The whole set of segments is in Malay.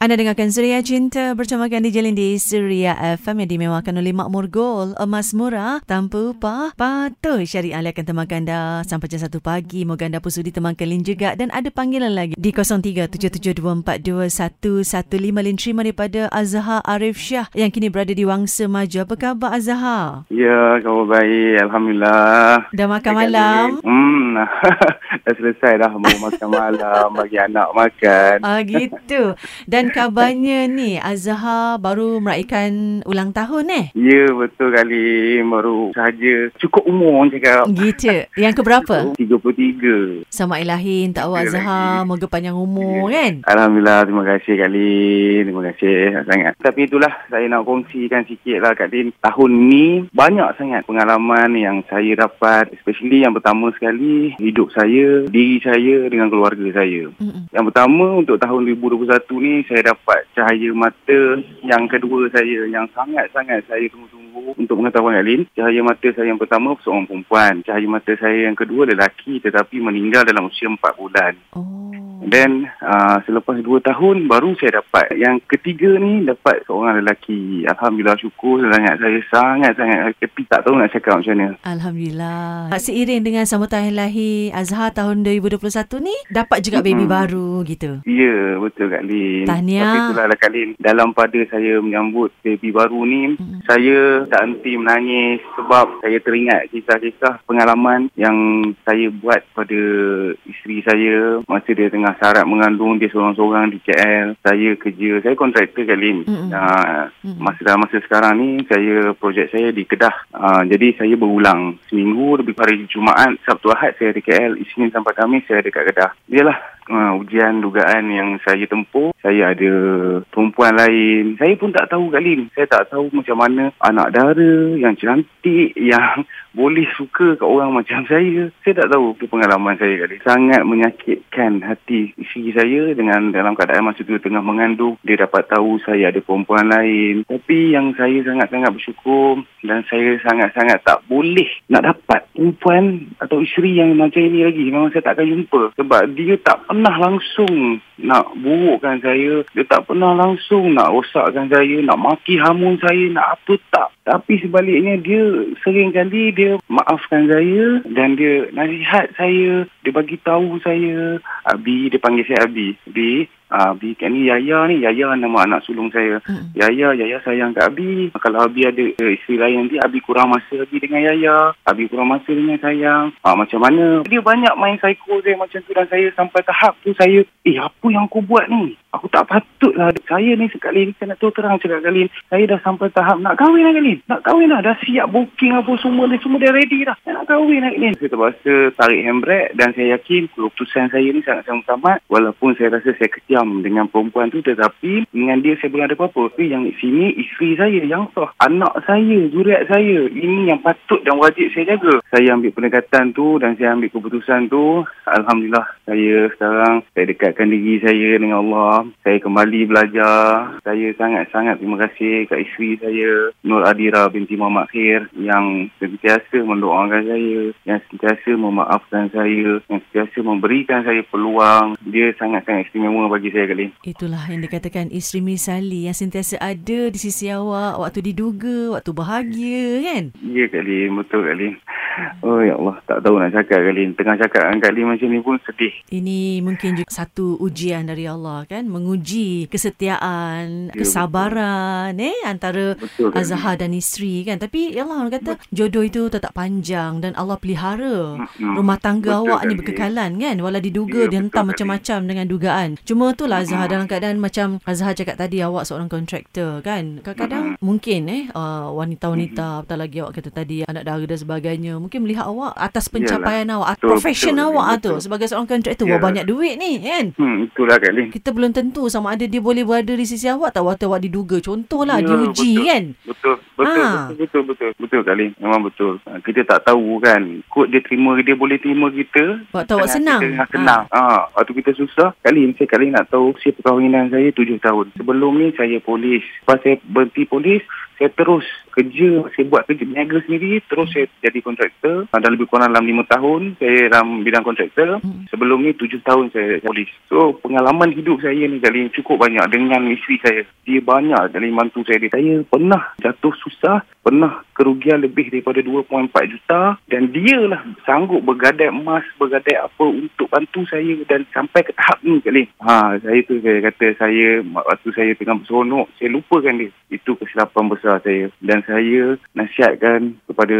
Anda dengarkan Suria Cinta bersama Gandhi Jalin di Suria FM yang dimewakan oleh Makmur Gold. Emas murah, tanpa upah, patuh syariah akan temankan anda sampai jam 1 pagi. Moga anda pun sudi temankan Lin juga. Dan ada panggilan lagi di 0377242115 Lin terima daripada Azhar Arif Shah yang kini berada di Wangsa Maju. Apa khabar Azhar? Ya, khabar baik. Alhamdulillah. Dah makan malam? Hmm, dah selesai dah mau makan malam bagi anak makan. Ah gitu. Dan kabarnya ni Azhar baru meraihkan ulang tahun eh? Ya betul kali baru saja cukup umur orang cakap. Gitu. Yang keberapa? 33. Sama ilahi tak awak Azhar moga panjang umur Ya. kan? Alhamdulillah terima kasih kali. Terima kasih sangat. Tapi itulah saya nak kongsikan sikit lah Kak Din. Tahun ni banyak sangat pengalaman yang saya dapat. Especially yang pertama sekali hidup saya, diri saya dengan keluarga saya. Mm-mm. Yang pertama untuk tahun 2021 ni saya dapat cahaya mata yang kedua saya yang sangat-sangat saya tunggu-tunggu untuk mengetahui Kak Lin. Cahaya mata saya yang pertama seorang perempuan. Cahaya mata saya yang kedua lelaki tetapi meninggal dalam usia 4 bulan. Oh. Dan uh, selepas 2 tahun baru saya dapat. Yang ketiga ni dapat seorang lelaki. Alhamdulillah syukur sangat. Saya sangat-sangat happy. Tak tahu nak cakap macam mana. Alhamdulillah. Seiring dengan sambutan hari lahir Azhar tahun 2021 ni dapat juga baby Mm-mm. baru gitu. Ya, betul Kak Lin. Tahniah. Tapi itulah lah Kak Lin. Dalam pada saya menyambut baby baru ni, Mm-mm. saya tak henti menangis sebab saya teringat kisah-kisah pengalaman yang saya buat pada isteri saya masa dia tengah syarat mengandung dia seorang-seorang di KL. Saya kerja, saya kontraktor. Mm-mm. Uh, Mm-mm. masa dalam masa sekarang ni, saya projek saya di Kedah. Uh, jadi saya berulang seminggu lebih hari Jumaat, Sabtu Ahad saya di KL, Isnin sampai Khamis saya dekat Kedah. Dialah uh, ujian dugaan yang saya tempuh. Saya ada perempuan lain. Saya pun tak tahu Kak Lin. Saya tak tahu macam mana anak dara yang cantik, yang boleh suka kat orang macam saya. Saya tak tahu itu pengalaman saya Kak Lin. Sangat menyakitkan hati isteri saya dengan dalam keadaan masa tu tengah mengandung. Dia dapat tahu saya ada perempuan lain. Tapi yang saya sangat-sangat bersyukur dan saya sangat-sangat tak boleh nak dapat perempuan atau isteri yang macam ini lagi. Memang saya tak akan jumpa. Sebab dia tak pernah langsung nak burukkan saya. Dia tak pernah langsung nak rosakkan saya, nak maki hamun saya, nak apa tak. Tapi sebaliknya dia sering kali dia maafkan saya dan dia nasihat saya. Dia bagi tahu saya, Abi, dia panggil saya Abi. Abi, ah, Abi kan ni Yaya ni, Yaya nama anak sulung saya. Mm. Yaya, Yaya sayang kat Abi. Kalau Abi ada uh, isteri lain nanti, Abi kurang masa Abi dengan Yaya. Abi kurang masa dengan sayang. Ah, macam mana? Dia banyak main psycho saya macam tu dan saya sampai tahap tu saya, eh apa yang aku buat ni? Aku tak patut lah. Saya ni sekali ni, saya nak terus terang cakap kali ni. Saya dah sampai tahap nak kahwin lah kali ni. Nak kahwin lah. Dah siap booking apa semua ni. Semua dah ready dah. Saya nak kahwin lah ni. Saya terpaksa tarik handbrake dan saya yakin keputusan saya ni sangat-sangat selamat. Walaupun saya rasa saya ketiam dengan perempuan tu tetapi dengan dia saya belum ada apa-apa. Tapi yang sini isteri saya yang sah. Anak saya, zuriat saya. Ini yang patut dan wajib saya jaga. Saya ambil pendekatan tu dan saya ambil keputusan tu. Alhamdulillah saya sekarang saya dekatkan diri saya dengan Allah. Saya kembali belajar. Saya sangat-sangat terima kasih kat isteri saya Nur Adira binti Muhammad Khair yang sentiasa mendoakan saya, yang sentiasa memaafkan saya, yang sentiasa memberikan saya peluang. Dia sangat-sangat istimewa bagi saya kali. Itulah yang dikatakan isteri misali yang sentiasa ada di sisi awak waktu diduga, waktu bahagia kan? Ya Kak Lim, betul Kak Lim. Oh ya Allah, tak tahu nak cakap Kak Lim. Tengah cakap dengan Kak Lim macam ni pun sedih. Ini mungkin juga satu ujian dari Allah kan menguji kesetiaan, Ya, kesabaran eh antara Betul Lim. Azhar dan isteri kan. Tapi ya Allah orang kata jodoh itu tetap panjang dan Allah pelihara Mm-mm. rumah tangga Betul, awak Kak ni berkekalan kan walau diduga Ya, dia hentam betul, macam-macam dengan dugaan. Cuma itulah Azhar dalam keadaan macam Azhar cakap tadi awak seorang kontraktor kan. Kadang-kadang mungkin eh uh, wanita-wanita apatah lagi awak kata tadi anak dara dan sebagainya mungkin melihat awak atas pencapaian awak, Betul, profession betul, awak betul. tu sebagai seorang kontraktor wah Ya. banyak duit ni kan. Hmm, itulah Kak Lim. Kita belum tentu sama ada dia boleh berada di sisi awak tak waktu awak diduga. Contohlah Ya, diuji betul. kan. Betul, Betul, Ah. betul, betul, betul, betul kali. Memang betul. Ah, Kita tak tahu kan. Kod dia terima, dia boleh terima kita. Buat tahu Tengah senang. Kita senang. Ah. Waktu kita susah, kali saya kali nak tahu usia perkahwinan saya tujuh tahun. Sebelum ni saya polis. Lepas saya berhenti polis, saya terus kerja, saya buat kerja berniaga sendiri, terus saya jadi kontraktor. Ah, Dah lebih kurang dalam lima tahun, saya dalam bidang kontraktor. Hmm. Sebelum ni tujuh tahun saya polis. So, pengalaman hidup saya ni kali cukup banyak dengan isteri saya. Dia banyak kali bantu saya. Saya pernah jatuh susah, pernah kerugian lebih daripada 2.4 juta dan dia lah sanggup bergadai emas, bergadai apa untuk bantu saya dan sampai ke tahap ni kali. Ha, saya tu saya kata saya waktu saya tengah berseronok, saya lupakan dia. Itu kesilapan besar saya. Dan saya nasihatkan kepada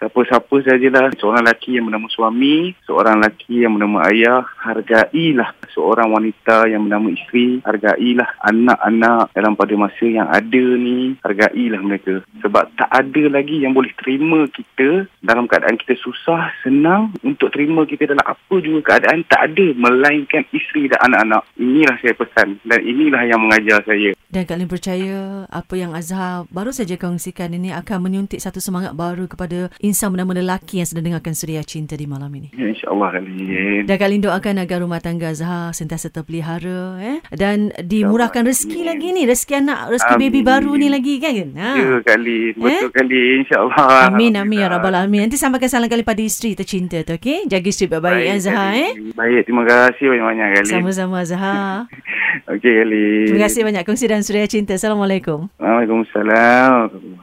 siapa-siapa sajalah seorang lelaki yang bernama suami, seorang lelaki yang bernama ayah, hargailah seorang wanita yang bernama isteri, hargailah anak-anak dalam pada masa yang ada ni, hargailah mereka. Sebab tak ada lagi yang boleh terima kita dalam keadaan kita susah, senang untuk terima kita dalam apa juga keadaan tak ada melainkan isteri dan anak-anak. Inilah saya pesan dan inilah yang mengajar saya. Dan Kak Lin percaya apa yang Azhar baru saja kongsikan ini akan menyuntik satu semangat baru kepada insan bernama lelaki yang sedang dengarkan Suria Cinta di malam ini. Ya, InsyaAllah kali. Dan Kak Lin doakan agar rumah tangga Azhar sentiasa terpelihara eh? dan dimurahkan rezeki Amin. lagi ni, rezeki anak, rezeki Amin. baby baru ni lagi kan? Ha. Ya kali. Betul kali. InsyaAllah. Amin amin ya rabbal alamin. Nanti sampaikan salam kali pada isteri tercinta tu okey. Jaga isteri baik-baik ya Azhar eh. Baik, terima kasih banyak-banyak kali. Sama-sama Azhar. Okey kali. Terima kasih banyak kongsi dan Suria Cinta. Assalamualaikum. Waalaikumsalam.